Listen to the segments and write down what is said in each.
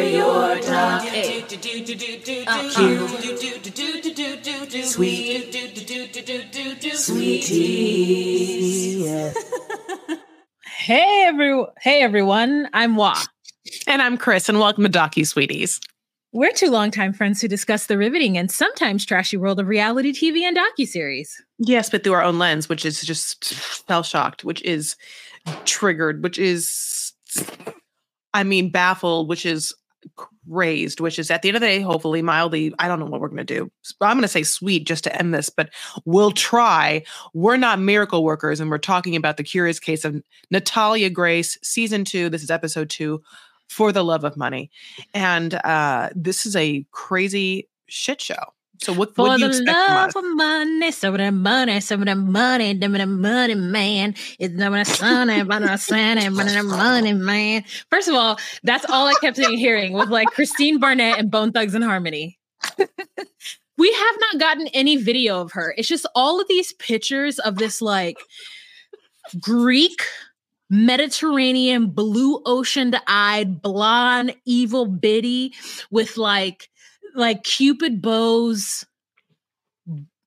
Share your talk. Sweet. Sweeties. Hey every hey everyone, I'm Wah. And I'm Chris, and welcome to Docu Sweeties. We're two longtime friends who discuss the riveting and sometimes trashy world of reality TV and docuseries. Yes, but through our own lens, which is just fell shocked, which is triggered, which is, I mean, baffled, which is crazed, which is at the end of the day, hopefully mildly, I don't know what we're going to do. I'm going to say sweet just to end this, but we'll try. We're not miracle workers, and we're talking about the curious case of Natalia Grace, season two. This is episode two for the love of money. And uh, this is a crazy shit show. So what, For what do you the expect from love us? of money, some of the money, some of the money, them the money man. It's not the sunny, but the sunny, but the money man. First of all, that's all I kept hearing was like Christine Barnett and Bone Thugs and Harmony. we have not gotten any video of her. It's just all of these pictures of this like Greek Mediterranean, blue oceaned eyed, blonde, evil biddy with like like cupid bows,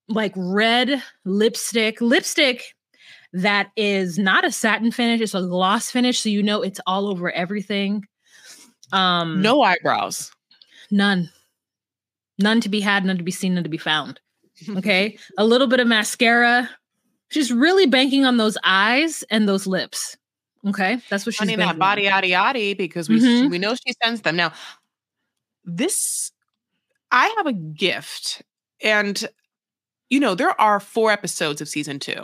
like red lipstick, lipstick that is not a satin finish, it's a gloss finish, so you know it's all over everything. Um No eyebrows. none. None to be had, none to be seen, none to be found. Okay. a little bit of mascara. She's really banking on those eyes and those lips. Okay. That's what she's banking that body yada yada because we Mhm. we know she sends them. Now, this I have a gift, and you know there are four episodes of season two.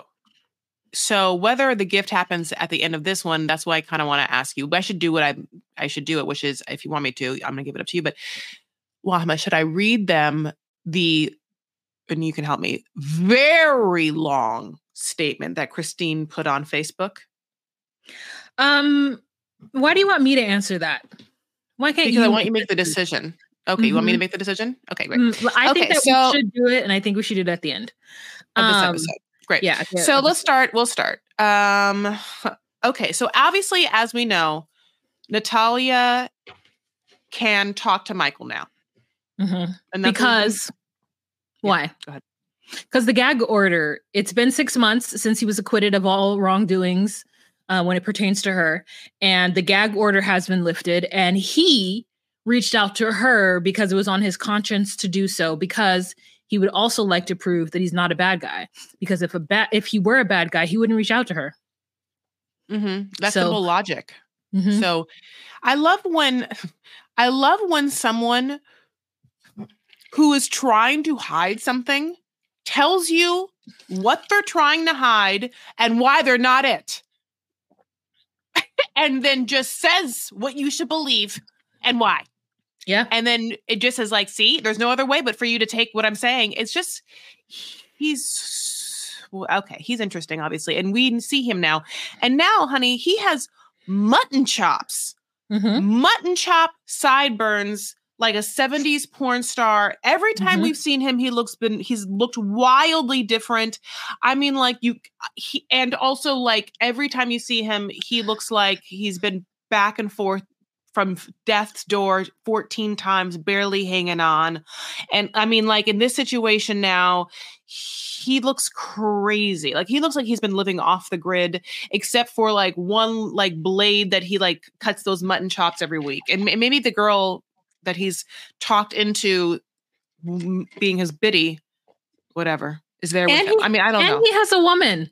So whether the gift happens at the end of this one, that's why I kind of want to ask you. I should do what I I should do it, which is if you want me to, I'm gonna give it up to you. But Wahama, should I read them the and you can help me very long statement that Christine put on Facebook? Um, why do you want me to answer that? Why can't Because you I want you to make the decision. Okay, you want me to Mhm. make the decision? Okay, great. Mm, I think that so- we should do it, and I think we should do it at the end. Of this Um, episode. Great. Yeah. So let's start. We'll start. Um okay, so obviously, as we know, Natalia can talk to Michael now. Mhm. And that's because Yeah, why? go ahead. Because the gag order. It's been six months since he was acquitted of all wrongdoings uh, when it pertains to her, and the gag order has been lifted. And he reached out to her because it was on his conscience to do so. Because he would also like to prove that he's not a bad guy. Because if a bad, if he were a bad guy, he wouldn't reach out to her. mm-hmm. That's So- simple logic. Mhm. So I love when I love when someone who is trying to hide something tells you what they're trying to hide and why they're not it. and then just says what you should believe and why. Yeah. And then it just says like, see, there's no other way but for you to take what I'm saying. It's just he's well, okay, he's interesting obviously and we see him now. And now, honey, he has mutton chops Mhm. mutton chop sideburns like a 70s porn star every time Mhm. we've seen him he looks been he's looked wildly different i mean like you he, and also like every time you see him he looks like he's been back and forth from death's door 14 times barely hanging on and i mean like in this situation now he looks crazy like he looks like he's been living off the grid except for like one like blade that he like cuts those mutton chops every week and maybe the girl that he's talked into being his biddy whatever is there with him. he- i mean i don't and know he has a woman.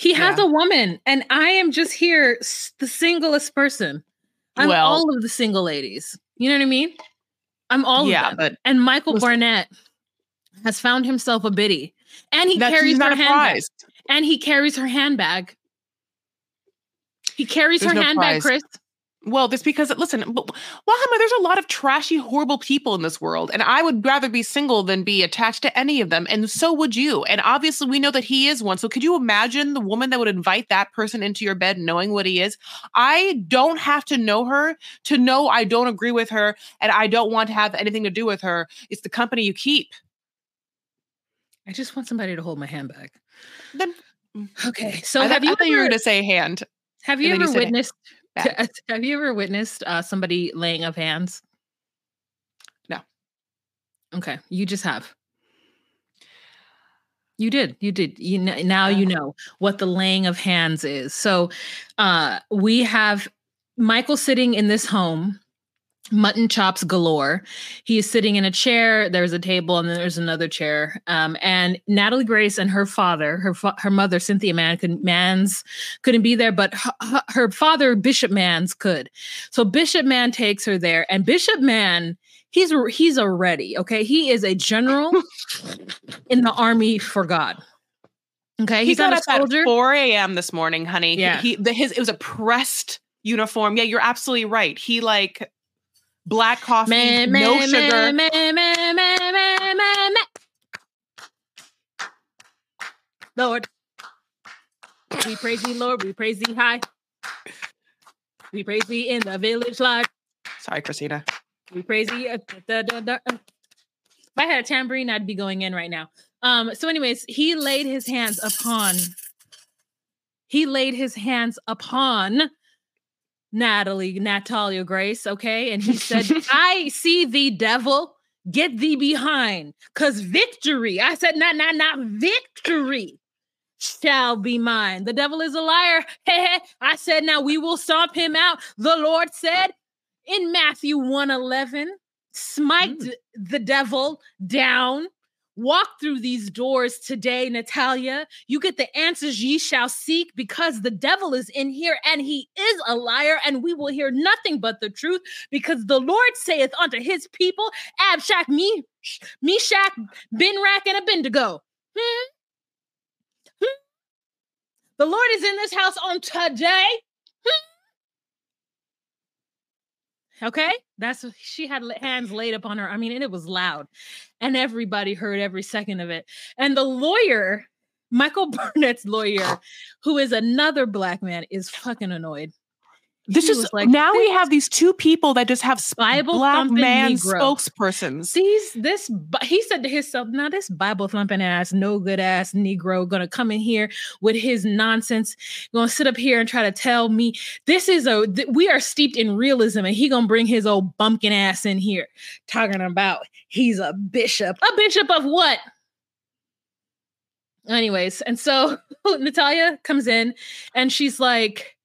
He has Yeah. a woman, and I am just here, the singlest person. I'm Well- all of the single ladies. You know what I mean? I'm all yeah of them. but And Michael Listen. Barnett has found himself a biddy, and he carries her handbag. And he carries her handbag. He carries There's her no handbag, prize. Chris. Well, that's because listen, Wahama, there's a lot of trashy, horrible people in this world, and I would rather be single than be attached to any of them, and so would you. And obviously, we know that he is one. So, could you imagine the woman that would invite that person into your bed, knowing what he is? I don't have to know her to know I don't agree with her, and I don't want to have anything to do with her. It's the company you keep. I just want somebody to hold my handbag. Then mm, Okay, so I, have thought- you I thought you were ever, going to say hand. have you ever you witnessed bad. Have you ever witnessed uh, somebody laying of hands? No. Okay, you just have. You did. You did. You know, now you oh. know what the laying of hands is. So, uh, we have Michael sitting in this home mutton chops galore. He is sitting in a chair. There's a table, and then there's another chair. Um, and Natalie Grace and her father, her fa- her mother Cynthia Mann, could, Mans couldn't be there, but her, her father Bishop Mans could. So Bishop Mann takes her there, and Bishop Mann. He's he's a ready, okay. He is a general in the army for God. Okay, He he's got not a soldier. at 4 a.m. this morning, honey. He- Yeah. He, the, his it was a pressed uniform. Yeah, you're absolutely right. He like black coffee, Man, no man, sugar. man, man, man, man, man, man, man. Lord, we praise thee, Lord. We praise thee high. We praise thee in the village large. Sorry, Christina. We praise thee. uh, da, da, da, uh. If I had a tambourine, I'd be going in right now. Um. So, anyways, he laid his hands upon. He laid his hands upon Natalie, Natalia Grace, okay? And he said, I see the devil. Get thee behind. Cause victory. I said, not, not, not victory shall be mine. The devil is a liar. I said, now we will stomp him out. The Lord said in Matthew 111, smite Mm. the devil down. Walk through these doors today, Natalia. You get the answers ye shall seek because the devil is in here and he is a liar, and we will hear nothing but the truth because the Lord saith unto his people, Abshak, Me, Meshach, Benrak, and Abednego. Hmm? Hmm? The Lord is in this house on today. Hmm? Okay, that's she had hands laid upon her. I mean, and it was loud, and everybody heard every second of it. And the lawyer, Michael Barnett's lawyer, who is another black man, is fucking annoyed. This is like, now we have these two people that just have Bible black man Negro." spokespersons. These this he said to himself, now this Bible thumping ass, no good ass Negro gonna come in here with his nonsense, gonna sit up here and try to tell me this is a th- we are steeped in realism, and he gonna bring his old bumpkin ass in here talking about he's a bishop, a bishop of what? Anyways, and so Natalia comes in and she's like,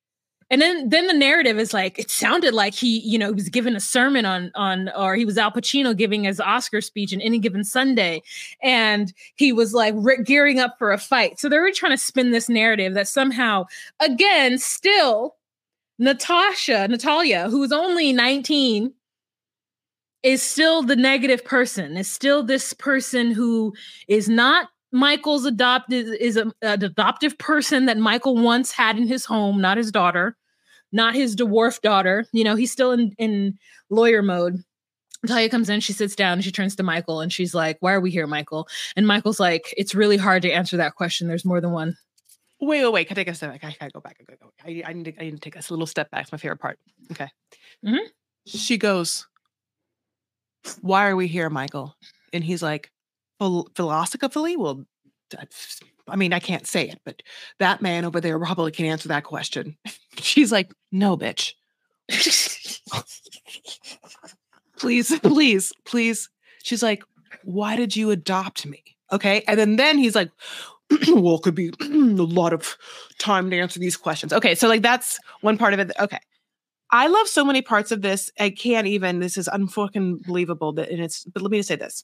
and then then the narrative is like it sounded like he you know was giving a sermon on on or he was Al Pacino giving his Oscar speech in any given Sunday. And he was like re- gearing up for a fight. So they were trying to spin this narrative that somehow again still Natasha Natalia who is only 19 is still the negative person is still this person who is not Michael's adopted is a, an adoptive person that Michael once had in his home, not his daughter, not his dwarf daughter. You know, he's still in in lawyer mode. Talia comes in, she sits down, she turns to Michael, and she's like, "Why are we here, Michael?" And Michael's like, "It's really hard to answer that question. There's more than one." Wait, wait, wait. Can I take a step back? I gotta go back. I. I, I need to. I need to take a little step back. It's my favorite part. Okay. Mhm. She goes, "Why are we here, Michael?" And he's like, "Philosophically, well, that's- I mean, I can't say it, but that man over there probably can answer that question." She's like, "No, bitch. Please, please, please." She's like, "Why did you adopt me?" Okay, and then then he's like, "Well, it could be a lot of time to answer these questions." Okay, so like that's one part of it. Okay. I love so many parts of this. I can't even. This is unfucking believable. That and it's. But let me just say this: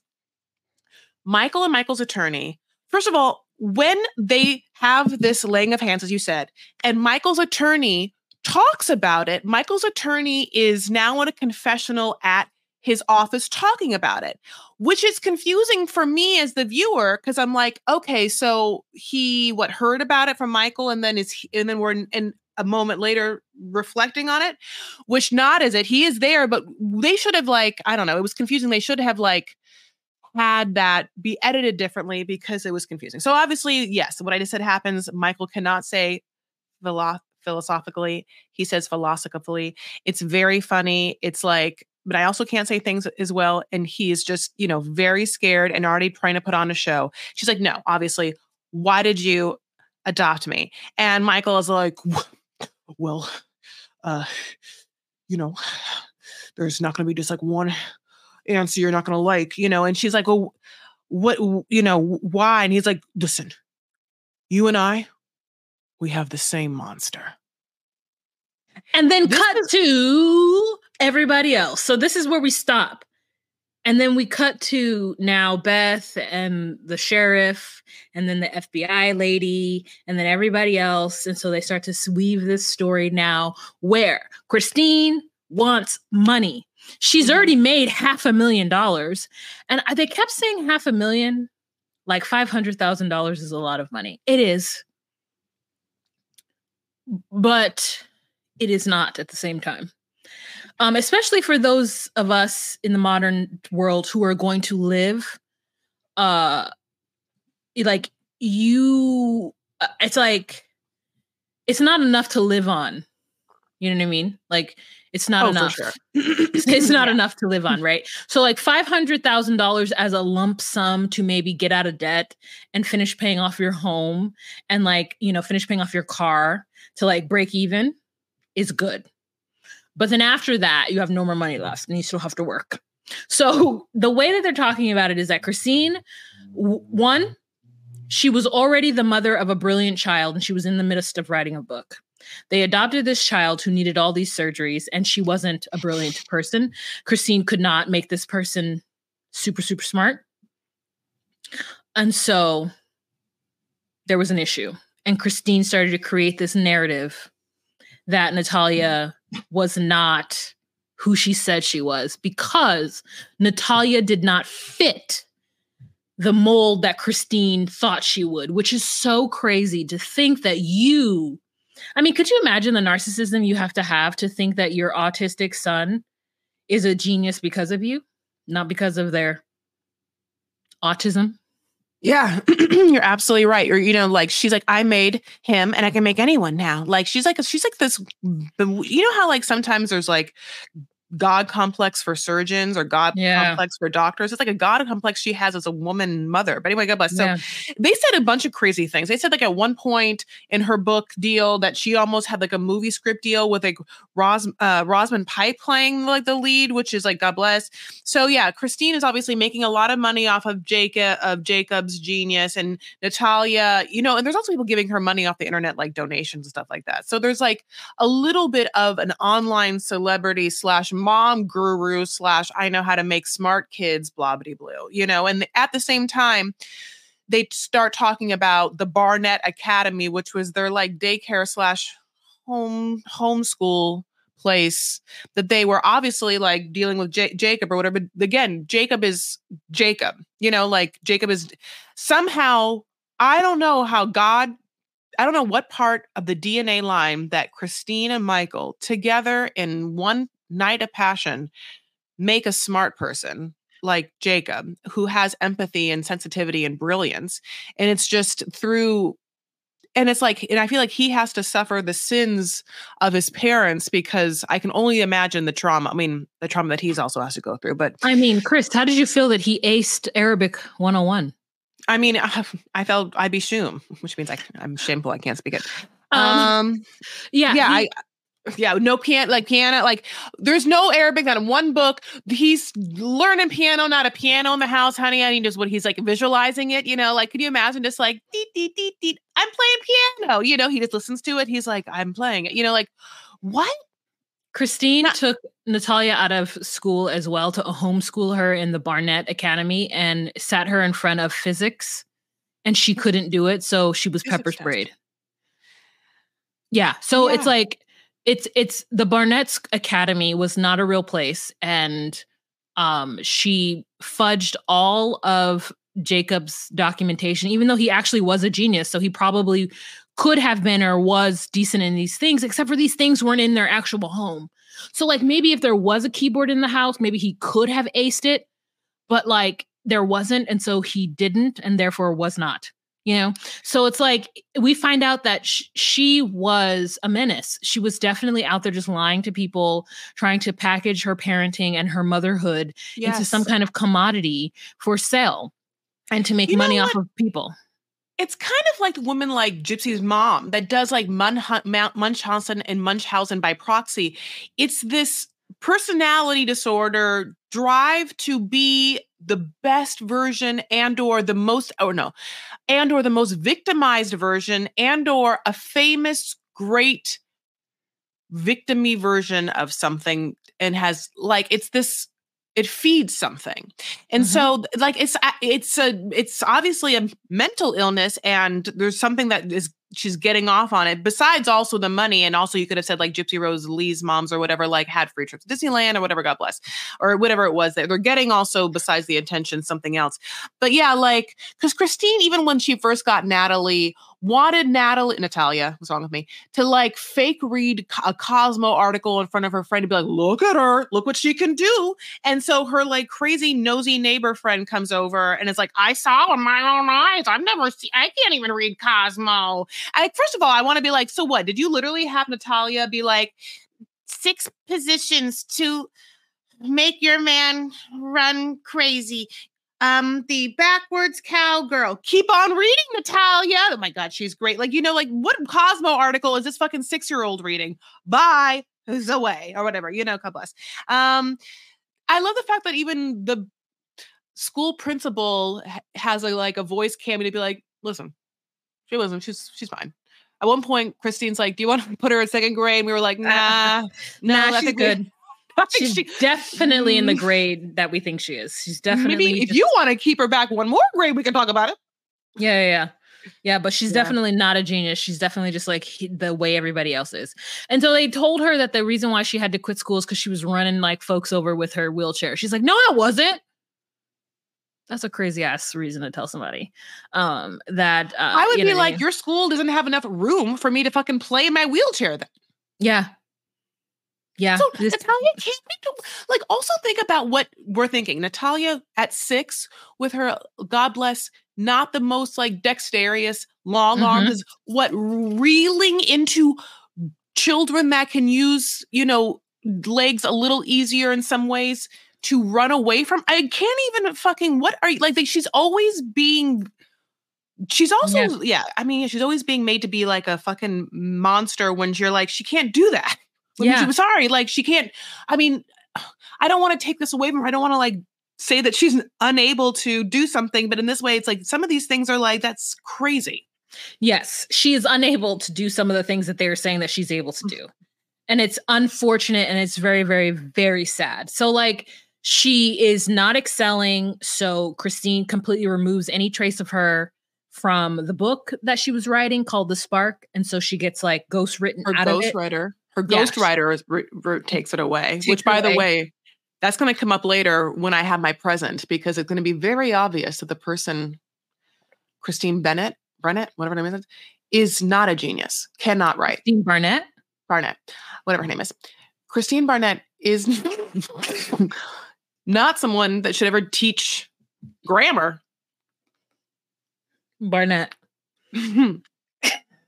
Michael and Michael's attorney. First of all, when they have this laying of hands, as you said, and Michael's attorney talks about it, Michael's attorney is now in a confessional at his office talking about it, which is confusing for me as the viewer because I'm like, okay, so he what heard about it from Michael, and then is and then we're in, in a moment later reflecting on it, which not is it. He is there, but they should have like I don't know. It was confusing. They should have like had that be edited differently because it was confusing. So obviously, yes, what I just said happens. Michael cannot say philo- philosophically. He says philosophically. It's very funny. It's like, but I also can't say things as well. And he is just, you know, very scared and already trying to put on a show. She's like, no, obviously, why did you adopt me? And Michael is like, well, uh, you know, there's not going to be just like one answer you're not going to like, you know. And she's like, well, what, you know, why? And he's like, listen, you and I, we have the same monster. And then This cut is- to everybody else. So this is where we stop. And then we cut to now Beth and the sheriff, and then the FBI lady, and then everybody else. And so they start to weave this story now where Christine wants money. She's Mhm. already made half a million dollars. And they kept saying half a million, like $500,000 is a lot of money. It is. But it is not at the same time. Um, especially for those of us in the modern world who are going to live, uh, like you, uh, it's like it's not enough to live on. You know what I mean? Like it's not Oh, for enough. sure. It's, not Yeah. enough to live on, right? So like five hundred thousand dollars as a lump sum to maybe get out of debt and finish paying off your home and like you know finish paying off your car to like break even is good. But then after that, you have no more money left and you still have to work. So the way that they're talking about it is that Christine, w- one, she was already the mother of a brilliant child and she was in the midst of writing a book. They adopted this child who needed all these surgeries and she wasn't a brilliant person. Christine could not make this person super, super smart. And so there was an issue. And Christine started to create this narrative that Natalia was not who she said she was because Natalia did not fit the mold that Christine thought she would, which is so crazy to think that you, I mean, could you imagine the narcissism you have to have to think that your autistic son is a genius because of you, not because of their autism? Yeah, you're absolutely right. Or you know, like she's like, I made him, and I can make anyone now. Like she's like, she's like this. You know how like sometimes there's like God complex for surgeons or God Yeah. complex for doctors. It's like a God complex she has as a woman mother. But anyway, God bless. So Yeah. they said a bunch of crazy things. They said like at one point in her book deal that she almost had like a movie script deal with like Ros uh, Rosamund Pike playing like the lead, which is like God bless. So yeah, Christine is obviously making a lot of money off of Jacob of Jacob's genius and Natalia, you know, and there's also people giving her money off the internet like donations and stuff like that. So there's like a little bit of an online celebrity slash mom guru slash I know how to make smart kids blah blue, you know, and at the same time they start talking about the Barnett Academy, which was their like daycare slash home homeschool place that they were obviously like dealing with Ja- Jacob or whatever. But again, Jacob is Jacob, you know, like Jacob is somehow, I don't know how God, I don't know what part of the DNA line that Christine and Michael together in one night of passion make a smart person like Jacob who has empathy and sensitivity and brilliance. And it's just through and it's like and i feel like he has to suffer the sins of his parents because i can only imagine the trauma i mean the trauma that he's also has to go through but I mean, Chris, how did you feel that he aced Arabic 101? i mean i, I felt i'd be shum which means I, i'm shameful i can't speak it Um, um yeah, yeah he- i yeah no piano like piano like there's no arabic not in one book. He's learning piano not a piano in the house honey. I need just what he's like visualizing it you know? Like could you imagine just like deet, deet, deet, deet, i'm playing piano you know? He just listens to it. He's like i'm playing it you know? Like what? Christine Not- took Natalia out of school as well to homeschool her in the Barnett Academy and sat her in front of physics, and she couldn't do it, so she was pepper sprayed. Yeah, so it's like it's it's the Barnett's Academy was not a real place, and um, she fudged all of Jacob's documentation, even though he actually was a genius. So he probably could have been or was decent in these things, except for these things weren't in their actual home. So, like, maybe if there was a keyboard in the house, maybe he could have aced it, but like there wasn't. And so he didn't, and therefore was not, you know? So it's like we find out that sh- she was a menace. She was definitely out there just lying to people, trying to package her parenting and her motherhood into some kind of commodity for sale and to make You money off of people. it's kind of like the woman like Gypsy's mom that does like Mun- Mount Munchausen and Munchausen by proxy. It's this personality disorder, drive to be the best version and or the most or no, and or the most victimized version and or a famous great victimy version of something and has like it's this it feeds something and Mhm. so like it's it's a it's obviously a mental illness and there's something that is she's getting off on it besides also the money and also you could have said like gypsy rose lee's moms or whatever like had free trips to disneyland or whatever god bless or whatever it was that they're getting also besides the attention something else but yeah like because christine even when she first got natalie wanted natalie natalia what's wrong with me to like fake read a cosmo article in front of her friend to be like look at her look what she can do and so her like crazy nosy neighbor friend comes over and is like, I saw with my own eyes. I've never seen, I can't even read Cosmo. I, first of all, I want to be like, so what? Did you literally have Natalia be like, six positions to make your man run crazy? Um, the backwards cowgirl. Keep on reading, Natalia. Oh my God, she's great. Like, you know, like what Cosmo article is this fucking six year old reading? Bye. Zoe or whatever, you know, God bless. Um, I love the fact that even the school principal has a like a voice cameo to be like, listen, she wasn't, she's she's fine. At one point, Christine's like, "Do you want to put her in second grade?" And we were like, "Nah, no, nah, she's we- good. I think She's she- definitely in the grade that we think she is. She's definitely. maybe if just- you want to keep her back one more grade, we can talk about it." Yeah, yeah, yeah. Yeah, but she's Yeah. definitely not a genius. She's definitely just like he- the way everybody else is. And so they told her that the reason why she had to quit school is because she was running like folks over with her wheelchair. She's like, no, I wasn't. That's a crazy ass reason to tell somebody. Um, that uh, I would be know like, "Your school doesn't have enough room for me to fucking play in my wheelchair." Then. yeah, yeah. So this- Natalia can't we do like also think about what we're thinking. Natalia at six with her God bless, not the most like dexterous long arms, Mhm. is what reeling into children that can use, you know, legs a little easier in some ways to run away from. I can't even fucking what are you like, like she's always being She's also, yeah. I mean, she's always being made to be like a fucking monster when you're like, she can't do that. When Yeah. she- sorry, like she can't. I mean, I don't want to take this away from her. I don't want to like say that she's unable to do something, but in this way, it's like some of these things are like that's crazy. Yes, she is unable to do some of the things that they are saying that she's able to Mm. do. And it's unfortunate and it's very, very, very sad. So, like, she is not excelling. So, Christine completely removes any trace of her from the book that she was writing called The Spark. And so she gets like ghost written Her out of it. ghostwriter, her Yeah. ghostwriter is r- r- takes it away. Takes which, it by the way, that's going to come up later when I have my present because it's going to be very obvious that the person, Christine Bennett, Brennett, whatever her name is, is not a genius, cannot write. Christine Barnett. Barnett, whatever her name is. Christine Barnett is not someone that should ever teach grammar. Barnett. Bennett.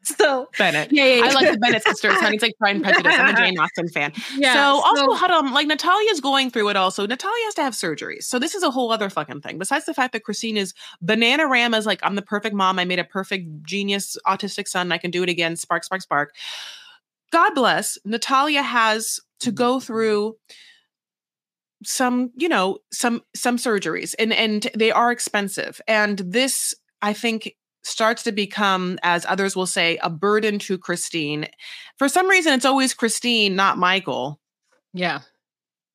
So, yeah, yeah, yeah. I like the Bennett sisters. Honey, it's like Pride and Prejudice. I'm a Jane Austen fan. yeah. so also how to like Natalia's going through it also. Natalia has to have surgeries. So this is a whole other fucking thing. Besides the fact that Christine is banana is like, I'm the perfect mom. I made a perfect genius autistic son. I can do it again. Spark, spark, spark. God bless. Natalia has to go through some, you know, some some surgeries and and they are expensive. And this, I think, starts to become, as others will say, a burden to Christine. For some reason, it's always Christine, not Michael. yeah.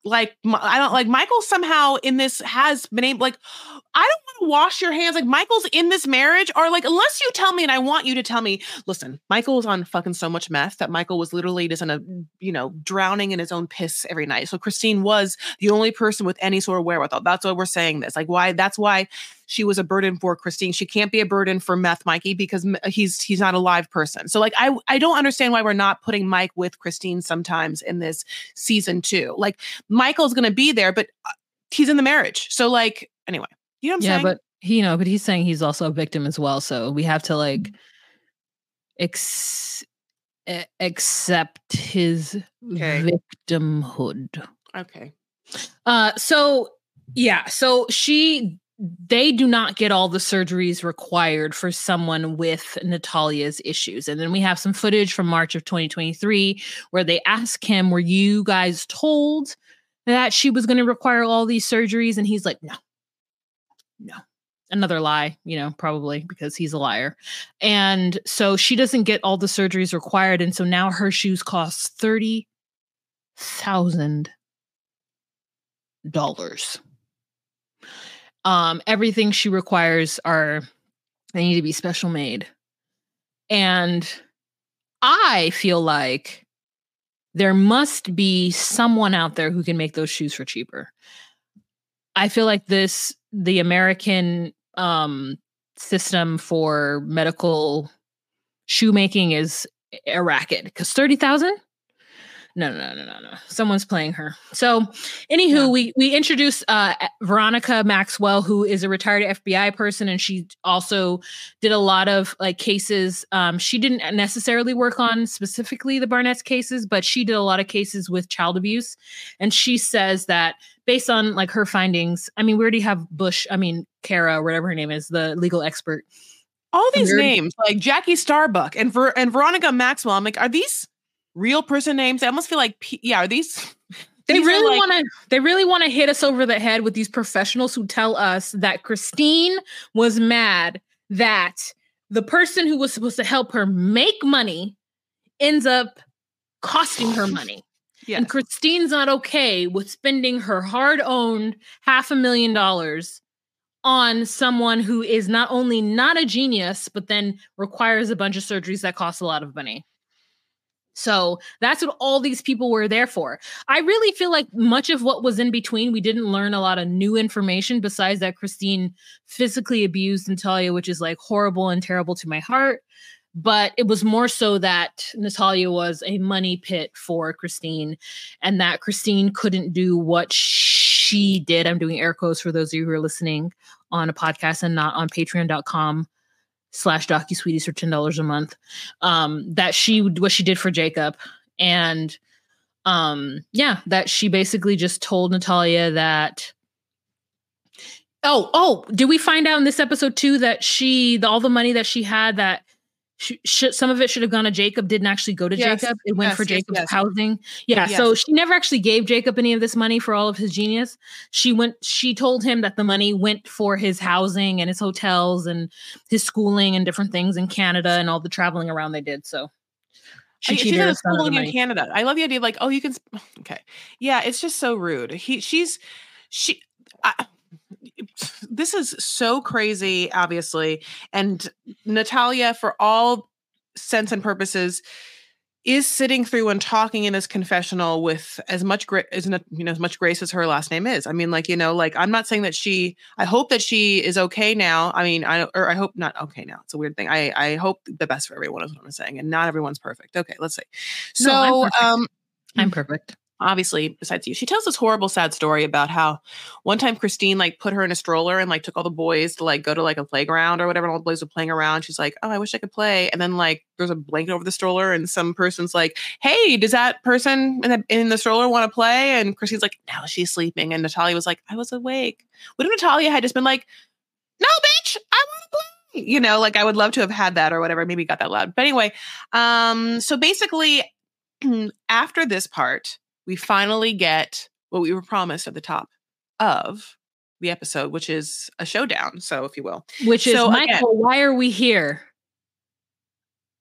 Like I don't like Michael somehow in this has been able like I don't want to wash your hands like Michael's in this marriage or like unless you tell me and I want you to tell me listen Michael was on fucking so much meth that Michael was literally just in a you know drowning in his own piss every night. So Christine was the only person with any sort of wherewithal. That's why we're saying this. Like why that's why she was a burden for Christine she can't be a burden for meth Mikey because he's he's not a live person so like I I don't understand why we're not putting Mike with Christine sometimes in this season 2 like Michael's going to be there, but uh, he's in the marriage. So, like, anyway, you know what I'm yeah, saying? but he, you know, but he's saying he's also a victim as well. So we have to like ex- accept his Okay. victimhood. okay. Uh, so yeah, so she, they do not get all the surgeries required for someone with Natalia's issues. And then we have some footage from March of 2023 where they ask him, Were you guys told that she was going to require all these surgeries. And he's like, no, no. Another lie, you know, probably because he's a liar. And so she doesn't get all the surgeries required. And so now her shoes cost $30,000. Um, everything she requires are, they need to be special made. And I feel like there must be someone out there who can make those shoes for cheaper. I feel like this the American um system for medical shoemaking is a racket because 30,000 no, no, no, no, no. Someone's playing her. So, anywho, Yeah. we we introduced uh, Veronica Maxwell, who is a retired FBI person, and she also did a lot of like cases. Um, she didn't necessarily work on specifically the Barnett's cases, but she did a lot of cases with child abuse. And she says that based on like her findings, I mean, we already have Bush, I mean, Kara, whatever her name is, the legal expert. All these names, like Jackie Starbuck and Ver- and Veronica Maxwell. I'm like, are these real person names? I almost feel like, yeah, are these? They these really like- want to. They really want to hit us over the head with these professionals who tell us that Christine was mad that the person who was supposed to help her make money ends up costing her money. Yes. And Christine's not okay with spending her hard-owned half a million dollars on someone who is not only not a genius, but then requires a bunch of surgeries that cost a lot of money. So that's what all these people were there for. I really feel like much of what was in between, we didn't learn a lot of new information besides that Christine physically abused Natalia, which is like horrible and terrible to my heart. But it was more so that Natalia was a money pit for Christine and that Christine couldn't do what she did. I'm doing air quotes for those of you who are listening on a podcast and not on patreon.com slash docusweeties for ten dollars a month. Um, that she what she did for Jacob. And um, yeah, that she basically just told Natalia that Oh, oh, did we find out in this episode too that she the, all the money that she had that she, some of it should have gone to Jacob didn't actually go to Yes, Jacob. It went yes, for Jacob's yes. housing. Yeah, so she never actually gave Jacob any of this money for all of his genius. She went she told him that the money went for his housing and his hotels and his schooling and different things in Canada and all the traveling around they did. So she I- in her a schooling in. Canada. I love the idea of like, oh, you can. sp- Okay, yeah, it's just so rude. He, she's, she. I, this is so crazy, obviously, and Natalia, for all sense and purposes, is sitting through and talking in this confessional with as much grace as you know as much grace as her last name is. I mean, like you know, like I'm not saying that she. I hope that she is okay now. I mean, I or I hope not okay now. It's a weird thing. I I hope the best for everyone is what I'm saying, and not everyone's perfect. Okay, let's see. So, No, I'm perfect. um, I'm perfect. Obviously besides you she tells this horrible sad story about how one time christine like put her in a stroller and like took all the boys to like go to like a playground or whatever and all the boys were playing around. She's like oh i wish i could play. And then like there's a blanket over the stroller and some person's like hey does that person in the, in the stroller want to play? And christine's like now she's sleeping. And natalia was like i was awake. What if natalia had just been like no bitch i want to play. You know like i would love to have had that or whatever. Maybe got that loud. But anyway um so basically after this part we finally get what we were promised at the top of the episode, which is a showdown. So, if you will, Which is So, Michael, again- why are we here?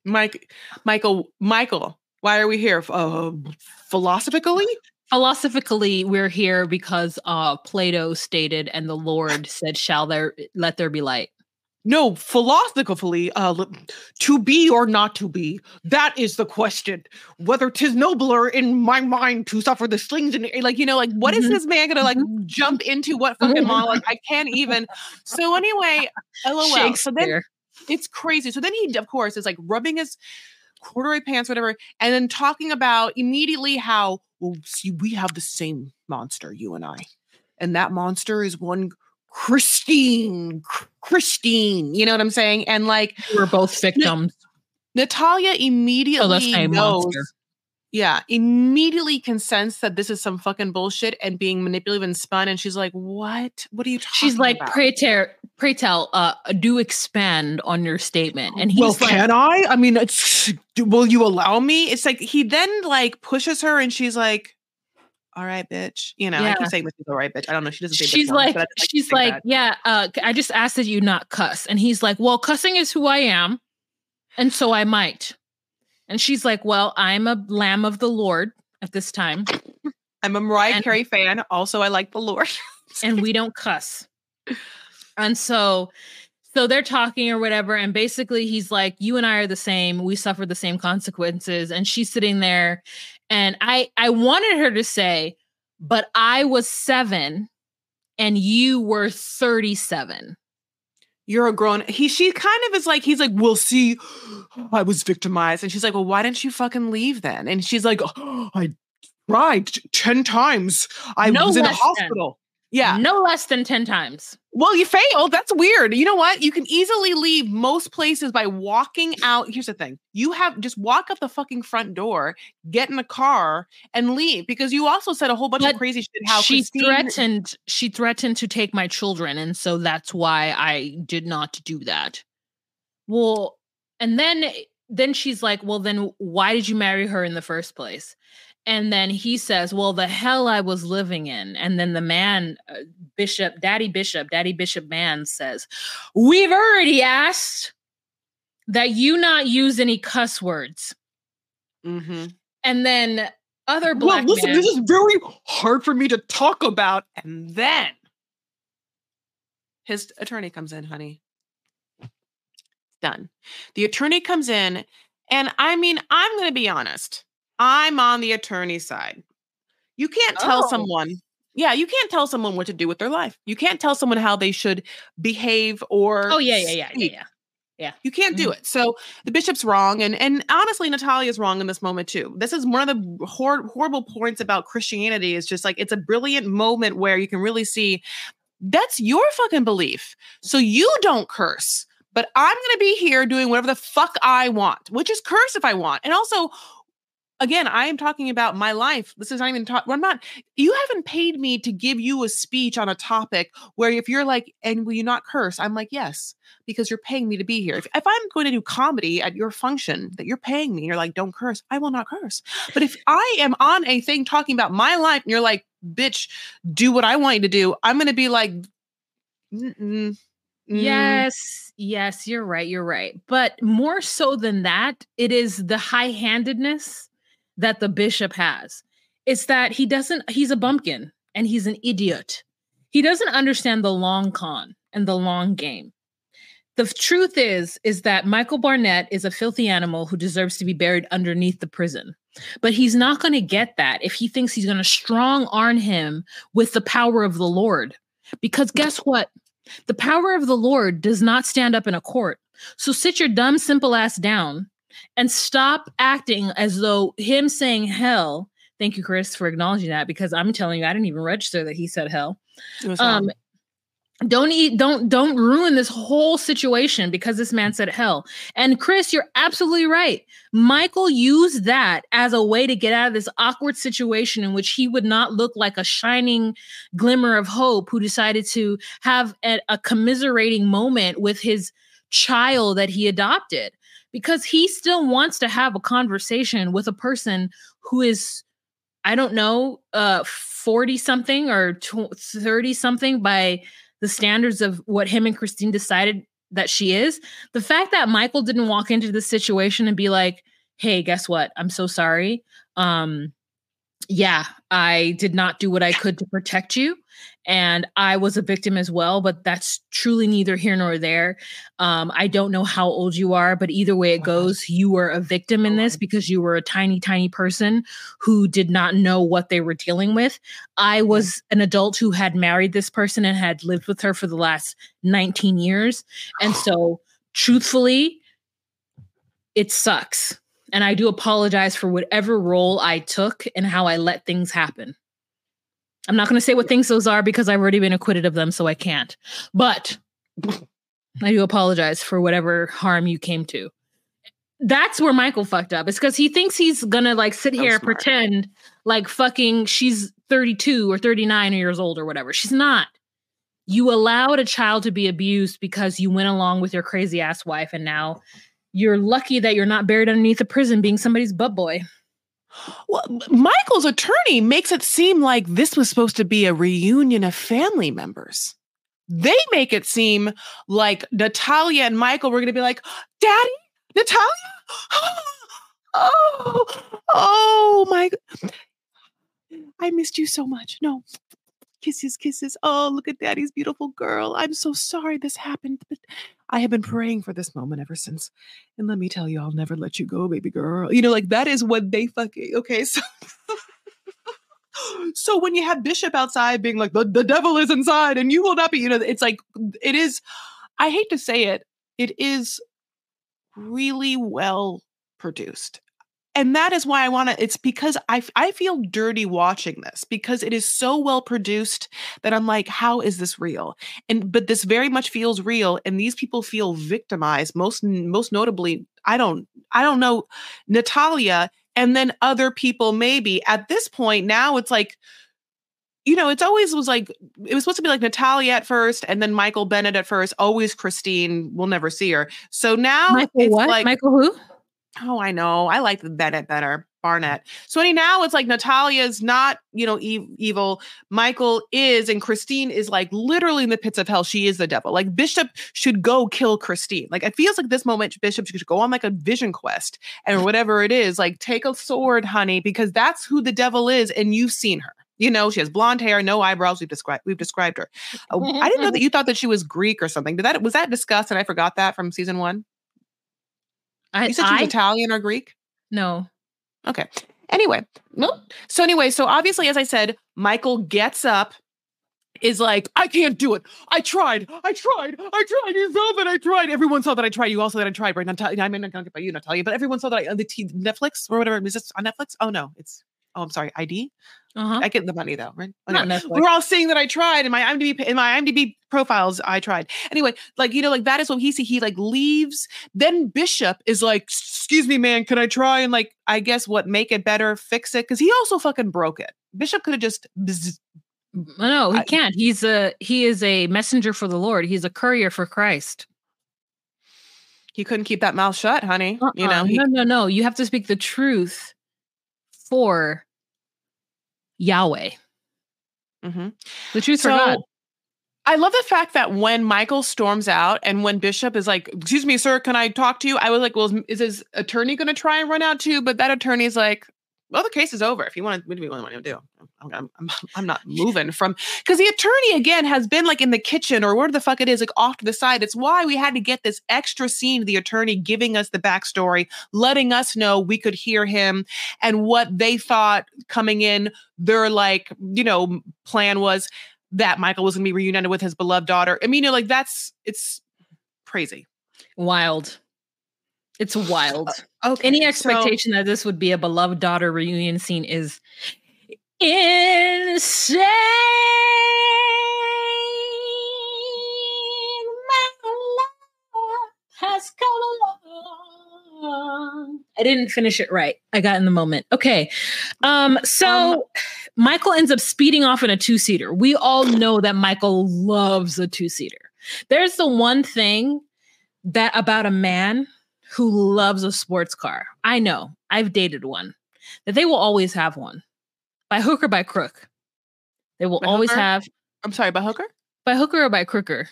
Mike, Michael, Michael, why are we here? Uh, philosophically, Philosophically, we're here because uh Plato stated and the Lord said, Shall there let there be light? No, philosophically, uh, to be or not to be. That is the question. Whether 'tis nobler in my mind to suffer the slings and like you know, like what is Mhm. this man gonna like jump into? What fucking monologue? I can't even. So anyway, lol. So then it's crazy. So then he, of course, is like rubbing his corduroy pants, whatever, and then talking about immediately how, well, see, we have the same monster, you and I. And that monster is one Christine. Christine. You know what I'm saying? And like we're both victims. Natalia immediately Oh, knows. Yeah, immediately can sense that this is some fucking bullshit and being manipulative and spun. And she's like, "What? What are you talking about? She's like, about?" pray tell, pray tell, uh, do expand on your statement. And he's well, like, can I? I mean, it's, will you allow me? It's like he then like pushes her, and she's like, all right, bitch. You know, I keep saying this is all right, bitch. I don't know. She doesn't say she's once, like I just she's like that. yeah uh i just asked that you not cuss and he's like well cussing is who i am and so i might and she's like well i'm a lamb of the lord at this time I'm a Mariah and- Carey fan. Also, I like the Lord. and we don't cuss and so so they're talking or whatever and basically he's like you and i are the same we suffer the same consequences and she's sitting there and i i wanted her to say but i was seven and you were 37 You're a grown. He she kind of is like he's like, we'll see. I was victimized, and she's like, well, why didn't you fucking leave then? And she's like, "Oh, I tried ten times. I No was in a hospital. Yeah. no less than 10 times Well, you failed. Oh, that's weird. You know what? You can easily leave most places by walking out. Here's the thing you have just walk up the fucking front door, get in the car, and leave because you also said a whole bunch But of crazy shit. How she Christine- threatened she threatened to take my children and so that's why i did not do that well and then then she's like well then why did you marry her in the first place and then he says well the hell i was living in and then the man uh, bishop daddy bishop daddy bishop man says we've already asked that you not use any cuss words Mhm. and then other Well, black listen, men this is very hard for me to talk about. And then his attorney comes in, honey. Done. The attorney comes in, and I mean, I'm going to be honest. I'm on the attorney's side. You can't tell Oh. someone, yeah, you can't tell someone what to do with their life. You can't tell someone how they should behave or. oh yeah yeah yeah yeah speak. yeah You can't do Mhm. it. So the bishop's wrong, and and honestly, Natalia's wrong in this moment too. This is one of the hor- horrible points about Christianity. Is just like it's a brilliant moment where you can really see that's your fucking belief. So you don't curse, but I'm gonna be here doing whatever the fuck I want, which is curse if I want. And also, again, I am talking about my life. This is not even talk. I'm not. You haven't paid me to give you a speech on a topic where if you're like, and will you not curse? I'm like, yes because you're paying me to be here. If, if I'm going to do comedy at your function that you're paying me, you're like, don't curse, I will not curse. But if I am on a thing talking about my life and you're like, bitch, do what I want you to do, I'm going to be like, "Mm-mm, mm." Yes, yes, you're right. You're right. But more so than that, it is the high handedness that the bishop has. It's that he doesn't, he's a bumpkin and he's an idiot. He doesn't understand the long con and the long game. The truth is, is that Michael Barnett is a filthy animal who deserves to be buried underneath the prison. But he's not going to get that if he thinks he's going to strong arm him with the power of the Lord. Because guess what? The power of the Lord does not stand up in a court. So sit your dumb, simple ass down and stop acting as though him saying hell. Thank you, Chris, for acknowledging that because I'm telling you, I didn't even register that he said hell. Um, don't eat, don't, don't ruin this whole situation because this man said hell. And Chris, you're absolutely right. Michael used that as a way to get out of this awkward situation in which he would not look like a shining glimmer of hope who decided to have a, a commiserating moment with his child that he adopted because he still wants to have a conversation with a person who is i don't know uh 40 something or 30 something by the standards of what him and christine decided that she is. The fact that michael didn't walk into this situation and be like hey guess what? I'm so sorry. Um yeah i did not do what i could to protect you and i was a victim as well but that's truly neither here nor there. Um i don't know how old you are but either way it goes you were a victim in this because you were a tiny tiny person who did not know what they were dealing with. I was an adult who had married this person and had lived with her for the last 19 years and so truthfully it sucks and i do apologize for whatever role i took and how i let things happen i'm not going to say what things those are because i've already been acquitted of them so i can't. But i do apologize for whatever harm you came to. That's where michael fucked up. It's because he thinks he's gonna like sit here and pretend like fucking she's 32 or 39 years old or whatever. She's not. You allowed a child to be abused because you went along with your crazy ass wife and now you're lucky that you're not buried underneath a prison being somebody's butt boy Well, Michael's attorney makes it seem like this was supposed to be a reunion of family members. They make it seem like Natalia and Michael were going to be like, Daddy, Natalia? Oh, oh my. I missed you so much. No. Kisses, kisses. Oh, look at daddy's beautiful girl. I'm so sorry this happened, but I have been mm-hmm. praying for this moment ever since. And let me tell you, I'll never let you go, baby girl. You know, like that is what they fucking okay. So so when you have Bishop outside being like, the, the devil is inside and you will not be, you know, it's like it is, I hate to say it, it is really well produced. And that is why I want to, it's because I I feel dirty watching this because it is so well produced that I'm like, how is this real? And, but this very much feels real. And these people feel victimized. Most, most notably, I don't, I don't know, Natalia and then other people maybe at this point now it's like you know it's always was like it was supposed to be like natalia at first and then michael bennett at first always kristine we'll never see her so now Michael it's what? like Michael who? Oh i know i like the bennett better barnett. So any now it's like natalia's not you know e- evil. Michael is and kristine is like literally in the pits of hell. She is the devil. Like bishop should go kill kristine. Like it feels like this moment bishop should go on like a vision quest and whatever it is like take a sword honey because that's who the devil is and you've seen her. You know she has blonde hair no eyebrows. We've described we've described her. Uh, i didn't know that you thought that she was greek or something. Did that was that discussed and i forgot that from season one I, you said she was I italian or greek no. Okay. Anyway, nope. So anyway, so obviously, as I said, Michael gets up, is like, I can't do it. I tried. I tried. I tried. You saw that I tried. Everyone saw that I tried. You all saw that I tried, right? Natalia, I mean, not gonna get by you, Natalia, but everyone saw that I on the t- Netflix or whatever. Is this on Netflix? Oh no, it's. Oh, I'm sorry. ID. Uh-huh. I get the money though, right? We're all seeing that I tried in my IMDb in my IMDb profiles. I tried anyway. Like you know, like that is what he see. He like leaves. Then Bishop is like, "Excuse me, man, can I try and like I guess what make it better, fix it?" Because he also fucking broke it. Bishop could have just bzz- No, he I- can't. He's a he is a messenger for the Lord. He's a courier for Christ. he couldn't keep that mouth shut, honey. You Uh-uh. know, he, no, no, no. You have to speak the truth for Yahweh. Mhm. The truth for God. I love the fact that when Michael storms out and when Bishop is like, "Excuse me, sir, can I talk to you?" I was like, "Well, is, is his attorney going to try and run out too?" But that attorney's like, "Well, the case is over. If you want to, what do you want to do? I'm, I'm, I'm, I'm not moving from because the attorney again has been like in the kitchen or where the fuck it is, like off to the side. It's why we had to get this extra scene the attorney giving us the backstory, letting us know we could hear him and what they thought coming in. Their like, you know, plan was that Michael was going to be reunited with his beloved daughter. I mean, you know, like that's it's crazy. Wild. It's wild. Okay, Any so- expectation that this would be a beloved daughter reunion scene is insane. My love has come along. I didn't finish it right. I got in the moment. Okay. Um, so Um, Michael ends up speeding off in a two-seater. We all know that Michael loves a two-seater. There's the one thing that about a man who loves a sports car. I know. I've dated one. That they will always have one. By hook or by crook. They will By always hooker? have I'm sorry, by Hooker? by hooker or by crooker.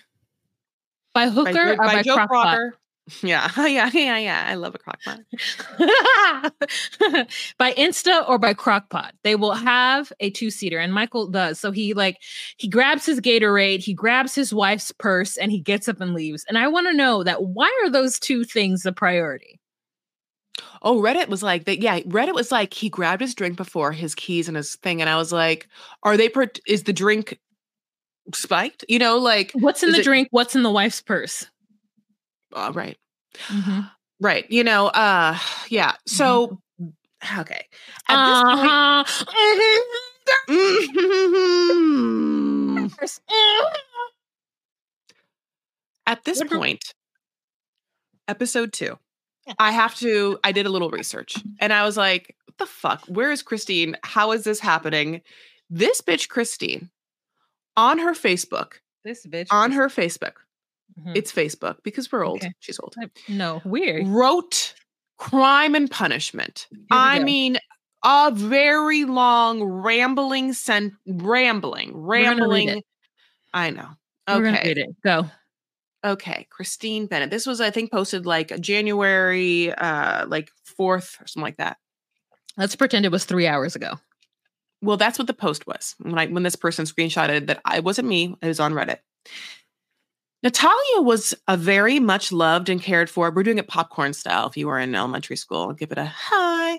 By hooker by, or by, Joe crockpot. Crocker. Yeah, yeah, yeah, yeah. I love a crockpot. by Insta or by Crockpot. They will mm-hmm. have a two seater, and Michael does. So he like he grabs his Gatorade, he grabs his wife's purse, and he gets up and leaves. And I want to know that why are those two things a priority? Oh, Reddit was like that. Yeah, Reddit was like he grabbed his drink before his keys and his thing, and I was like, "Are they? Per- is the drink spiked? You know, like What's in the it- drink? What's in the wife's purse? Uh, right, Mhm. right. You know, uh, yeah. So okay, at this point, Uh-huh. At this point, episode two, I have to. I did a little research, and I was like, "What the fuck? Where is Kristine? How is this happening?" This bitch, Kristine, on her Facebook, This bitch on her Facebook, Mhm. it's Facebook because we're old. Okay. She's old. no weird. Wrote Crime and Punishment. I go. mean, a very long rambling sent rambling rambling i know We're gonna okay read it. Go. okay kristine bennett this was i think posted like january uh like 4th or something like that Let's pretend it was three hours ago. well that's what the post was when i when this person screenshotted that i wasn't me it was on reddit natalia was a very much loved and cared for we're doing it popcorn style if you were in elementary school give it a hi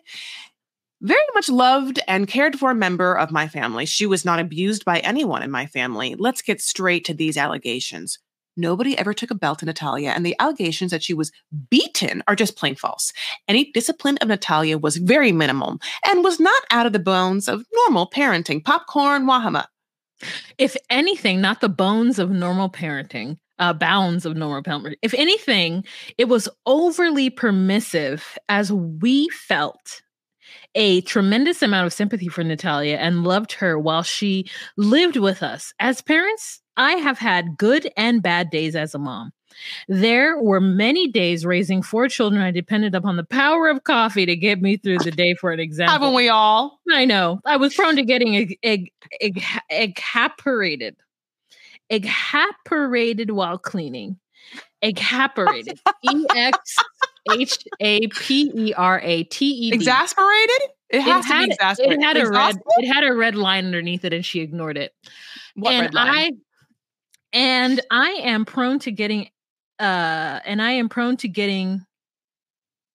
very much loved and cared for member of my family. She was not abused by anyone in my family. Let's get straight to these allegations. Nobody ever took a belt to Natalia, and the allegations that she was beaten are just plain false. Any discipline of Natalia was very minimal and was not out of the bones of normal parenting. Popcorn Wahama. If anything, not the bones of normal parenting, uh, bounds of normal parenting. If anything, it was overly permissive as we felt a tremendous amount of sympathy for Natalia and loved her while she lived with us. As parents, I have had good and bad days as a mom. There were many days raising four children. I depended upon the power of coffee to get me through the day, for an example. Haven't we all? I know. I was prone to getting egg, egg, egg, evaporated. Evaporated while cleaning. Evaporated. E X H A P E R A T E D. Exasperated? It It has to had, be exasperated. it had a red it had a red line underneath it and she ignored it. What and red line? I and I am prone to getting uh and I am prone to getting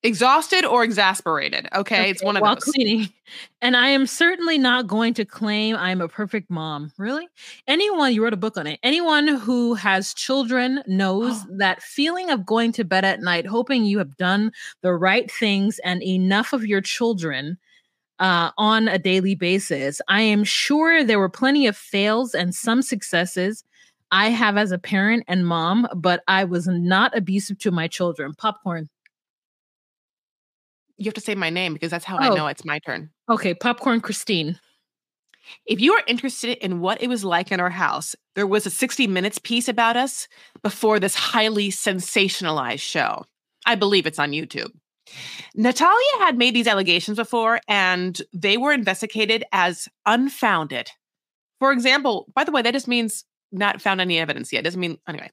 Exhausted or exasperated? Okay, it's one of while those. cleaning. And I am certainly not going to claim I'm a perfect mom. Really? Anyone, you wrote a book on it. Anyone who has children knows that feeling of going to bed at night, hoping you have done the right things and enough of your children uh, on a daily basis. I am sure there were plenty of fails and some successes. I have as a parent and mom, but I was not abusive to my children. Popcorn. You have to say my name because that's how I Oh. know it's my turn. Okay, popcorn Kristine. If you are interested in what it was like in our house, there was a 60 Minutes piece about us before this highly sensationalized show. I believe it's on YouTube. Natalia had made these allegations before and they were investigated as unfounded. For example, by the way, that just means not found any evidence yet. Doesn't mean, anyway.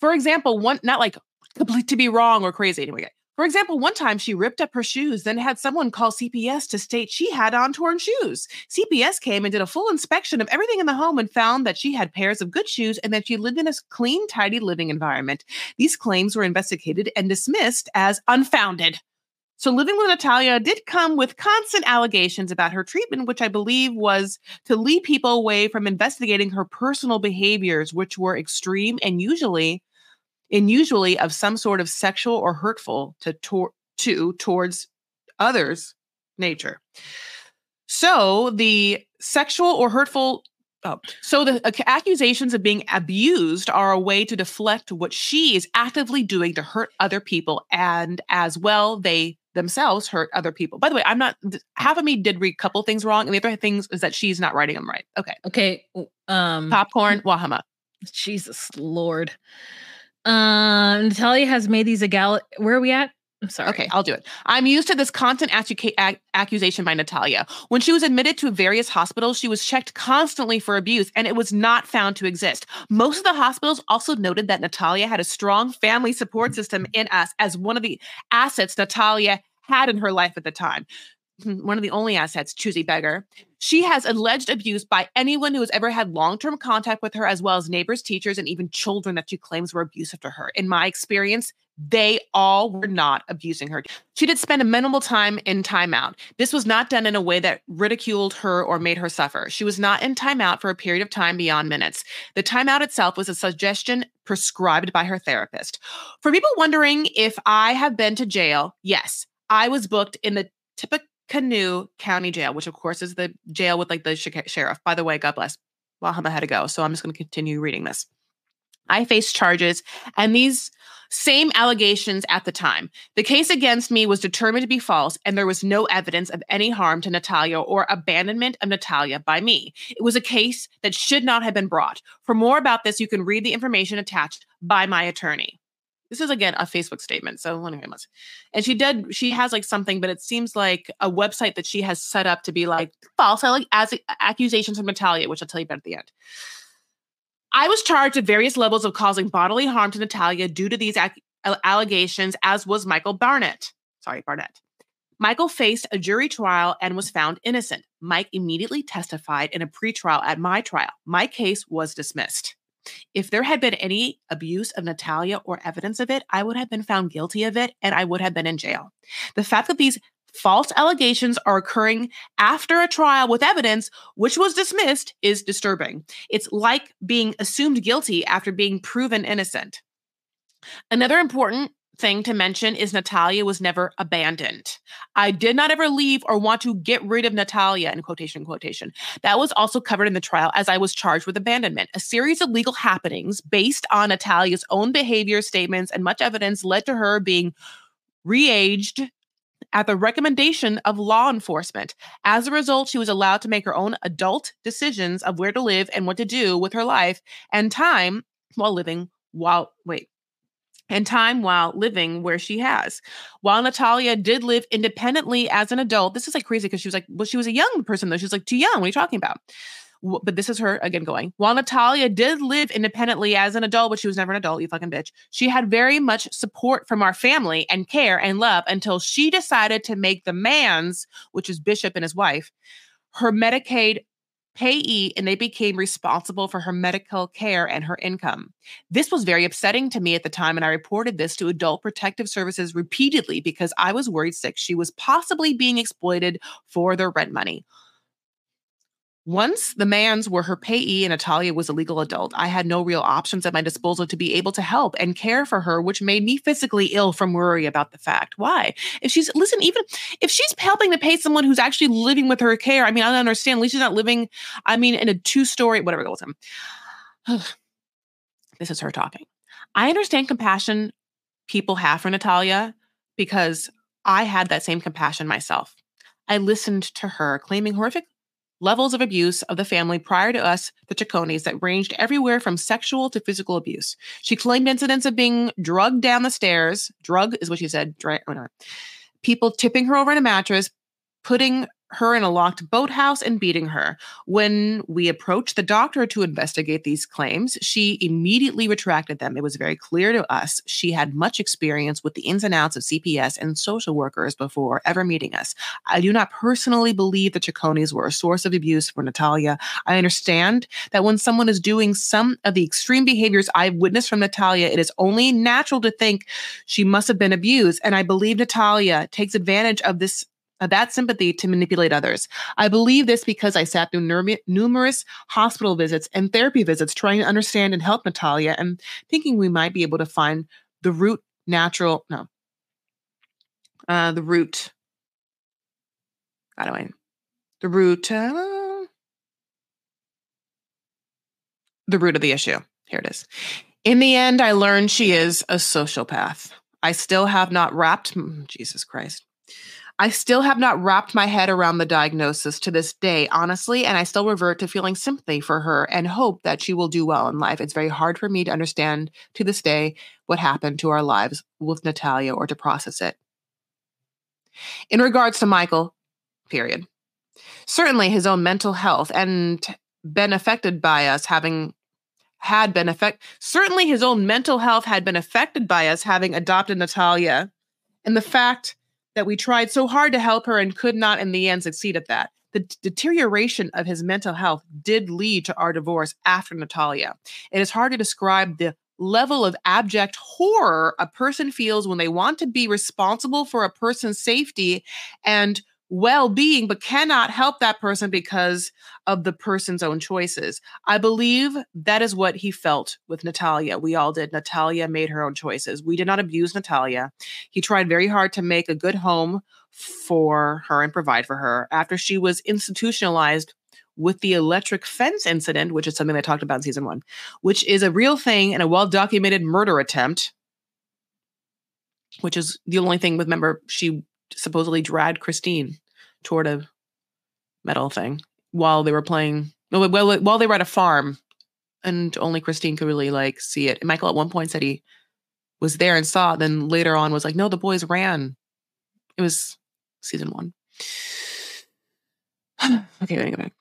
For example, one, not like complete to be wrong or crazy. Anyway, for example, one time she ripped up her shoes, then had someone call CPS to state she had on torn shoes. CPS came and did a full inspection of everything in the home and found that she had pairs of good shoes and that she lived in a clean, tidy living environment. These claims were investigated and dismissed as unfounded. So, living with Natalia did come with constant allegations about her treatment, which I believe was to lead people away from investigating her personal behaviors, which were extreme and usually and usually of some sort of sexual or hurtful to, tor- to towards others nature. So the sexual or hurtful Oh, so the ac- accusations of being abused are a way to deflect what she is actively doing to hurt other people, and as well, they themselves hurt other people. By the way, I'm not. Half of me did read a couple things wrong, and the other things is that she's not writing them right. Okay, Okay. Um popcorn, Wahama. Jesus Lord. Um Natalia has made these egal where are we at? I'm sorry. Okay, I'll do it. I'm used to this constant accuca- ac- accusation by Natalia. When she was admitted to various hospitals, she was checked constantly for abuse and it was not found to exist. Most of the hospitals also noted that Natalia had a strong family support system in us as one of the assets Natalia had in her life at the time. One of the only assets, choosy beggar. She has alleged abuse by anyone who has ever had long term contact with her, as well as neighbors, teachers, and even children that she claims were abusive to her. In my experience, they all were not abusing her. She did spend a minimal time in timeout. This was not done in a way that ridiculed her or made her suffer. She was not in timeout for a period of time beyond minutes. The timeout itself was a suggestion prescribed by her therapist. For people wondering if I have been to jail, yes, I was booked in the Tippecanoe County Jail, which of course is the jail with like the sh- sheriff. By the way, God bless. Wahama had to go, so I'm just going to continue reading this. I faced charges and these same allegations at the time. The case against me was determined to be false, and there was no evidence of any harm to Natalia or abandonment of Natalia by me. It was a case that should not have been brought. For more about this, you can read the information attached by my attorney. This is again a Facebook statement. So anyway. And she did. She has like something, but it seems like a website that she has set up to be like false, like as accusations from Natalia, which I'll tell you about at the end. I was charged at various levels of causing bodily harm to Natalia due to these ac- allegations, as was Michael Barnett. Sorry, Barnett. Michael faced a jury trial and was found innocent. Mike immediately testified in a pretrial at my trial. My case was dismissed. If there had been any abuse of Natalia or evidence of it, I would have been found guilty of it and I would have been in jail. The fact that these false allegations are occurring after a trial with evidence which was dismissed is disturbing. It's like being assumed guilty after being proven innocent. Another important thing to mention is Natalia was never abandoned. I did not ever leave or want to get rid of Natalia in quotation quotation. That was also covered in the trial as I was charged with abandonment. A series of legal happenings based on Natalia's own behavior statements and much evidence led to her being re-aged at the recommendation of law enforcement. As a result, she was allowed to make her own adult decisions of where to live and what to do with her life and time while living while wait and time while living where she has. While Natalia did live independently as an adult, this is like crazy because she was like, well, she was a young person though. She was like too young. What are you talking about? But this is her again going. While Natalia did live independently as an adult, but she was never an adult, you fucking bitch. She had very much support from our family and care and love until she decided to make the man's, which is Bishop and his wife, her Medicaid payee and they became responsible for her medical care and her income. This was very upsetting to me at the time, and I reported this to Adult Protective Services repeatedly because I was worried sick she was possibly being exploited for their rent money. Once the mans were her payee and Natalia was a legal adult, I had no real options at my disposal to be able to help and care for her, which made me physically ill from worry about the fact. Why? If she's, listen, even if she's helping to pay someone who's actually living with her care, I mean, I don't understand. At least she's not living, I mean, in a two story, whatever goes him. Um, this is her talking. I understand compassion people have for Natalia because I had that same compassion myself. I listened to her claiming horrific levels of abuse of the family prior to us, the Ciccones, that ranged everywhere from sexual to physical abuse. She claimed incidents of being drugged down the stairs. Drug is what she said. People tipping her over in a mattress, putting her in a locked boathouse and beating her. When we approached the doctor to investigate these claims, she immediately retracted them. It was very clear to us she had much experience with the ins and outs of CPS and social workers before ever meeting us. I do not personally believe the Ciccones were a source of abuse for Natalia. I understand that when someone is doing some of the extreme behaviors I've witnessed from Natalia, it is only natural to think she must have been abused. And I believe Natalia takes advantage of this that sympathy to manipulate others. I believe this because I sat through numerous hospital visits and therapy visits trying to understand and help Natalia and thinking we might be able to find the root natural, no, uh, the root. Do I? The root, uh, the root of the issue. Here it is. In the end, I learned she is a sociopath. I still have not wrapped, mm, Jesus Christ. I still have not wrapped my head around the diagnosis to this day, honestly, and I still revert to feeling sympathy for her and hope that she will do well in life. It's very hard for me to understand to this day what happened to our lives with Natalia or to process it. In regards to Michael, period. Certainly his own mental health and been affected by us having had been affected. Certainly his own mental health had been affected by us having adopted Natalia. And the fact that we tried so hard to help her and could not in the end succeed at that. The deterioration of his mental health did lead to our divorce after Natalia. It is hard to describe the level of abject horror a person feels when they want to be responsible for a person's safety and well being, but cannot help that person because of the person's own choices. I believe that is what he felt with Natalia. We all did. Natalia made her own choices. We did not abuse Natalia. He tried very hard to make a good home for her and provide for her. After she was institutionalized with the electric fence incident, which is something I talked about in season one, which is a real thing and a well documented murder attempt, which is the only thing with, remember, she supposedly dragged Kristine toward a metal thing while they were playing. Well, while they were at a farm, and only Kristine could really like see it. And Michael at one point said he was there and saw, It, then later on was like, no, the boys ran. It was season one. okay, me go back.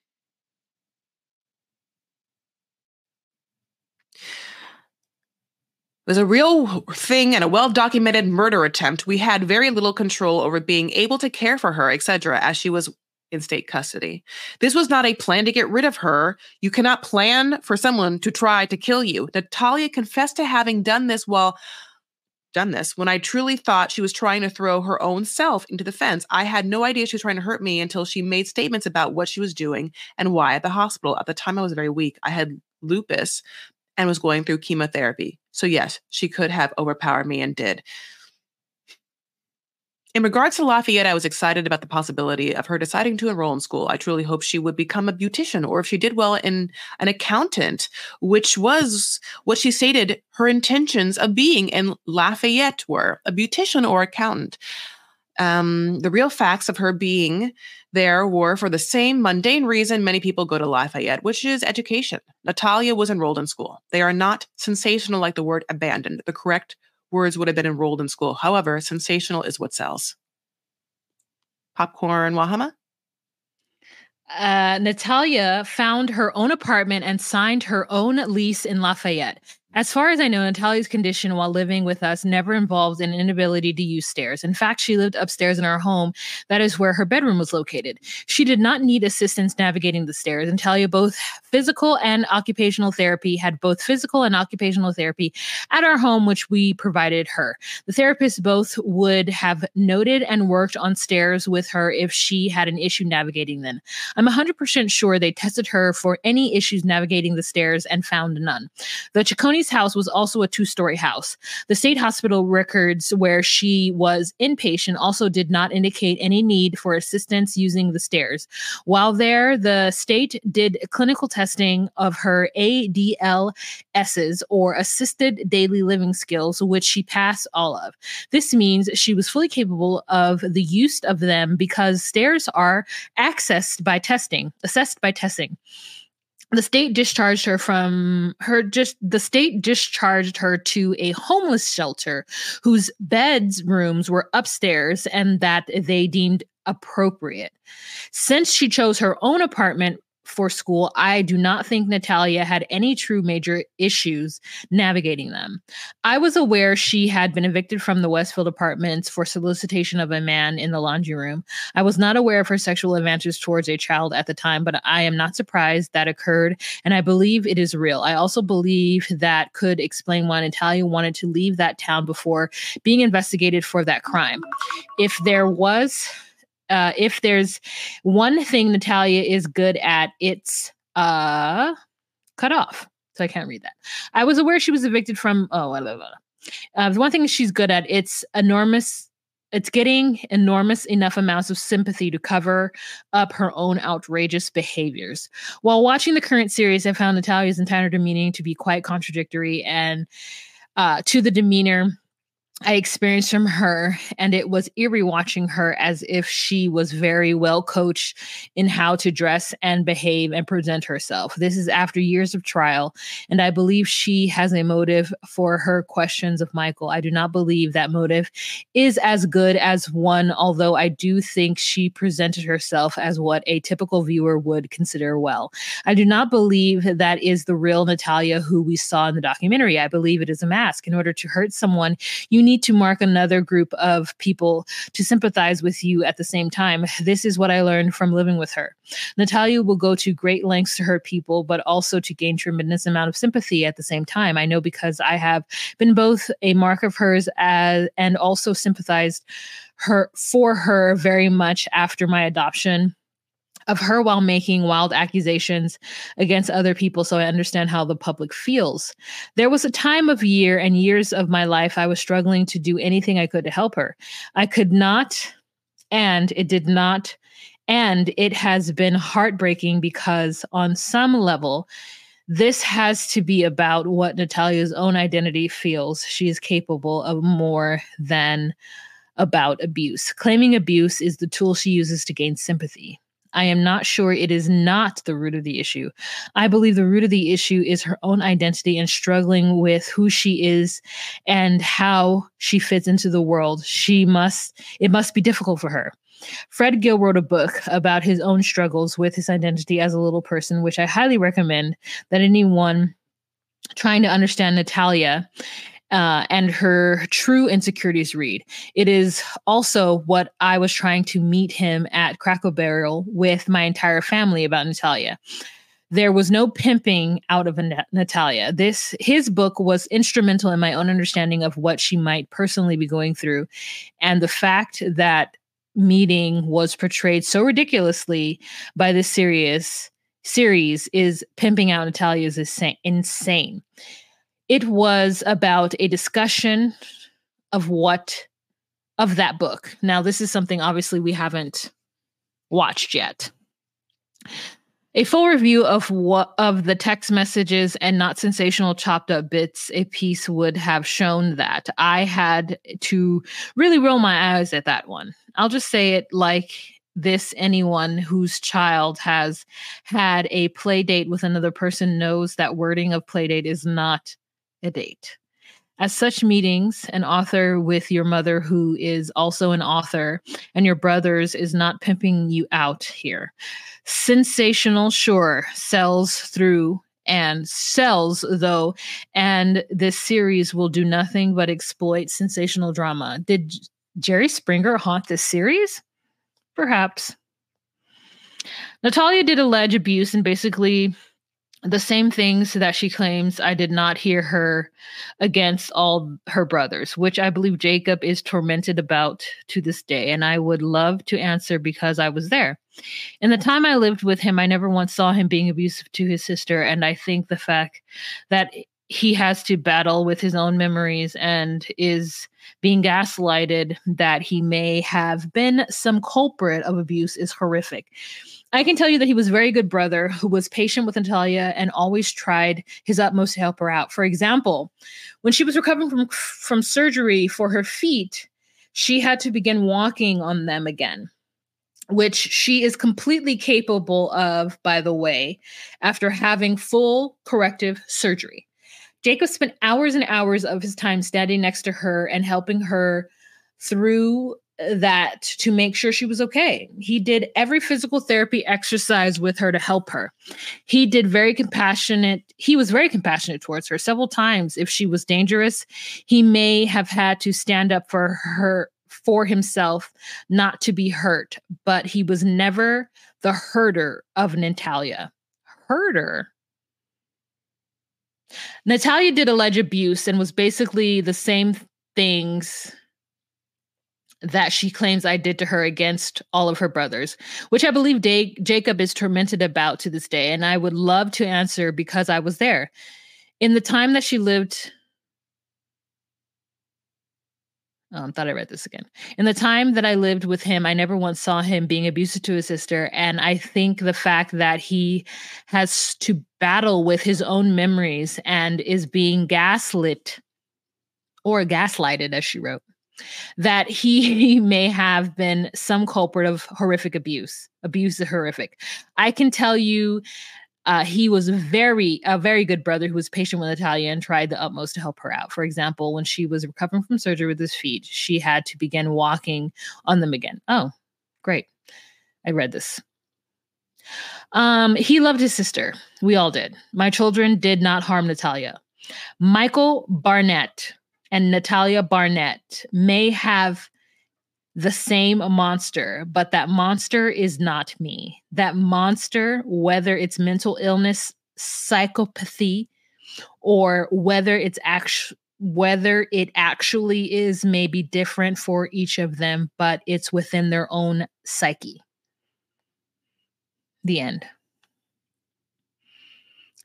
Was a real thing and a well documented murder attempt. We had very little control over being able to care for her, etc., as she was in state custody. This was not a plan to get rid of her. You cannot plan for someone to try to kill you. Natalia confessed to having done this while done this when I truly thought she was trying to throw her own self into the fence. I had no idea she was trying to hurt me until she made statements about what she was doing and why at the hospital. At the time, I was very weak. I had lupus and was going through chemotherapy. So, yes, she could have overpowered me and did. In regards to Lafayette, I was excited about the possibility of her deciding to enroll in school. I truly hoped she would become a beautician or if she did well in an accountant, which was what she stated her intentions of being in Lafayette were a beautician or accountant. Um, the real facts of her being there were for the same mundane reason many people go to Lafayette, which is education. Natalia was enrolled in school. They are not sensational like the word abandoned. The correct words would have been enrolled in school. However, sensational is what sells. Popcorn Wahama? Uh, Natalia found her own apartment and signed her own lease in Lafayette. As far as I know, Natalia's condition while living with us never involved an inability to use stairs. In fact, she lived upstairs in our home. That is where her bedroom was located. She did not need assistance navigating the stairs. Natalia, both physical and occupational therapy, had both physical and occupational therapy at our home, which we provided her. The therapists both would have noted and worked on stairs with her if she had an issue navigating them. I'm 100% sure they tested her for any issues navigating the stairs and found none. The Ciccone house was also a two story house. The state hospital records where she was inpatient also did not indicate any need for assistance using the stairs. While there, the state did clinical testing of her ADLSs or assisted daily living skills, which she passed all of. This means she was fully capable of the use of them because stairs are accessed by testing, assessed by testing the state discharged her from her just the state discharged her to a homeless shelter whose beds rooms were upstairs and that they deemed appropriate. Since she chose her own apartment for school, I do not think Natalia had any true major issues navigating them. I was aware she had been evicted from the Westfield apartments for solicitation of a man in the laundry room. I was not aware of her sexual advances towards a child at the time, but I am not surprised that occurred, and I believe it is real. I also believe that could explain why Natalia wanted to leave that town before being investigated for that crime. If there was uh, if there's one thing Natalia is good at, it's uh, cut off. So I can't read that. I was aware she was evicted from. Oh, blah, blah, blah. Uh, the one thing she's good at, it's enormous. It's getting enormous enough amounts of sympathy to cover up her own outrageous behaviors. While watching the current series, I found Natalia's entire demeanor to be quite contradictory and uh, to the demeanor I experienced from her, and it was eerie watching her as if she was very well coached in how to dress and behave and present herself. This is after years of trial, and I believe she has a motive for her questions of Michael. I do not believe that motive is as good as one, although I do think she presented herself as what a typical viewer would consider well. I do not believe that is the real Natalia who we saw in the documentary. I believe it is a mask. In order to hurt someone, you need to mark another group of people to sympathize with you at the same time. This is what I learned from living with her. Natalia will go to great lengths to hurt people, but also to gain tremendous amount of sympathy at the same time. I know because I have been both a mark of hers as and also sympathized her for her very much after my adoption of her while making wild accusations against other people so I understand how the public feels. There was a time of year and years of my life I was struggling to do anything I could to help her. I could not, and it did not, and it has been heartbreaking because on some level, this has to be about what Natalia's own identity feels she is capable of more than about abuse. Claiming abuse is the tool she uses to gain sympathy. I am not sure it is not the root of the issue. I believe the root of the issue is her own identity and struggling with who she is and how she fits into the world. She must, it must be difficult for her. Fred Gill wrote a book about his own struggles with his identity as a little person, which I highly recommend that anyone trying to understand Natalia uh, and her true insecurities read. It is also what I was trying to meet him at Cracker Barrel with my entire family about Natalia. There was no pimping out of Natalia. This his book was instrumental in my own understanding of what she might personally be going through, and the fact that meeting was portrayed so ridiculously by this serious series is pimping out Natalia is insane. It was about a discussion of what of that book. Now, this is something obviously we haven't watched yet. A full review of what of the text messages and not sensational chopped up bits a piece would have shown that. I had to really roll my eyes at that one. I'll just say it like this anyone whose child has had a play date with another person knows that wording of play date is not a date. At such meetings, an author with your mother, who is also an author, and your brothers is not pimping you out here. Sensational, sure, sells through and sells, though, and this series will do nothing but exploit sensational drama. Did Jerry Springer haunt this series? Perhaps. Natalia did allege abuse and basically the same things that she claims I did not hear her against all her brothers, which I believe Jacob is tormented about to this day. And I would love to answer because I was there. In the time I lived with him, I never once saw him being abusive to his sister. And I think the fact that he has to battle with his own memories and is being gaslighted that he may have been some culprit of abuse is horrific. I can tell you that he was a very good brother who was patient with Natalia and always tried his utmost to help her out. For example, when she was recovering from from surgery for her feet, she had to begin walking on them again, which she is completely capable of, by the way, after having full corrective surgery. Jacob spent hours and hours of his time standing next to her and helping her through that to make sure she was okay. He did every physical therapy exercise with her to help her. He did very compassionate, he was very compassionate towards her several times. If she was dangerous, he may have had to stand up for her for himself not to be hurt, but he was never the herder of Natalia. Herder. Natalia did allege abuse and was basically the same things that she claims I did to her against all of her brothers, which I believe da- Jacob is tormented about to this day. And I would love to answer because I was there. In the time that she lived, I thought I read this again. In the time that I lived with him, I never once saw him being abusive to his sister. And I think the fact that he has to battle with his own memories and is being gaslit or gaslighted, as she wrote that he may have been some culprit of horrific abuse. Abuse is horrific. I can tell you uh, he was very a very good brother who was patient with Natalia and tried the utmost to help her out. For example, when she was recovering from surgery with his feet, she had to begin walking on them again. Oh, great. I read this. Um, he loved his sister. We all did. My children did not harm Natalia. Michael Barnett and Natalia Barnett may have the same monster, but that monster is not me. That monster, whether it's mental illness, psychopathy, or whether it's actually whether it actually is maybe different for each of them, but it's within their own psyche. The end.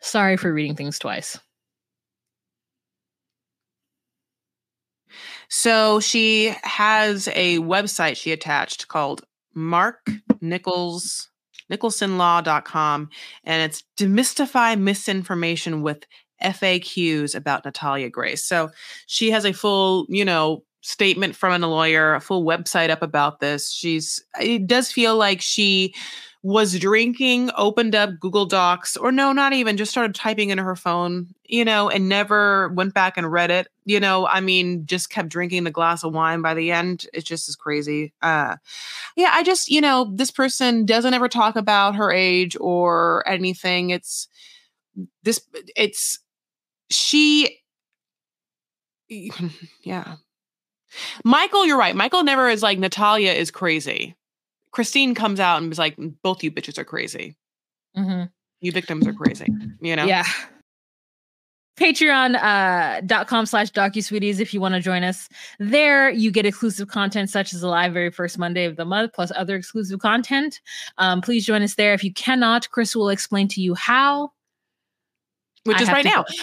Sorry for reading things twice. So she has a website she attached called Mark Nichols nicholsonlaw.com and it's demystify misinformation with FAQs about Natalia Grace. So she has a full, you know, statement from a lawyer, a full website up about this. She's it does feel like she was drinking, opened up Google Docs, or no, not even, just started typing into her phone, you know, and never went back and read it. You know, I mean, just kept drinking the glass of wine by the end. It's just as crazy. Uh yeah, I just, you know, this person doesn't ever talk about her age or anything. It's this it's she yeah. Michael, you're right. Michael never is like Natalia is crazy. Kristine comes out and is like, both you bitches are crazy. Mhm. You victims are crazy. You know? Yeah. Patreon uh, dot com slash docusweeties if you want to join us there. You get exclusive content such as the live very first Monday of the month, plus other exclusive content. Um, please join us there. If you cannot, Chris will explain to you how. Which I is right now. go.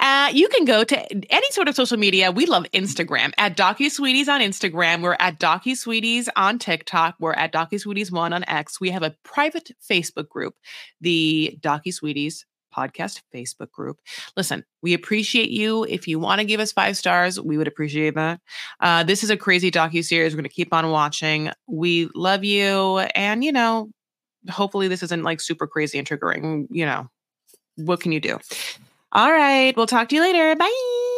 Uh, you can go to any sort of social media. We love Instagram at DocuSweeties on Instagram. We're at DocuSweeties on TikTok. We're at DocuSweeties1 on X. We have a private Facebook group, the DocuSweeties podcast Facebook group. Listen, we appreciate you. If you want to give us five stars, we would appreciate that. Uh, this is a crazy docu series. We're going to keep on watching. We love you, and you know, hopefully, this isn't like super crazy and triggering. You know, what can you do? All right, we'll talk to you later. Bye.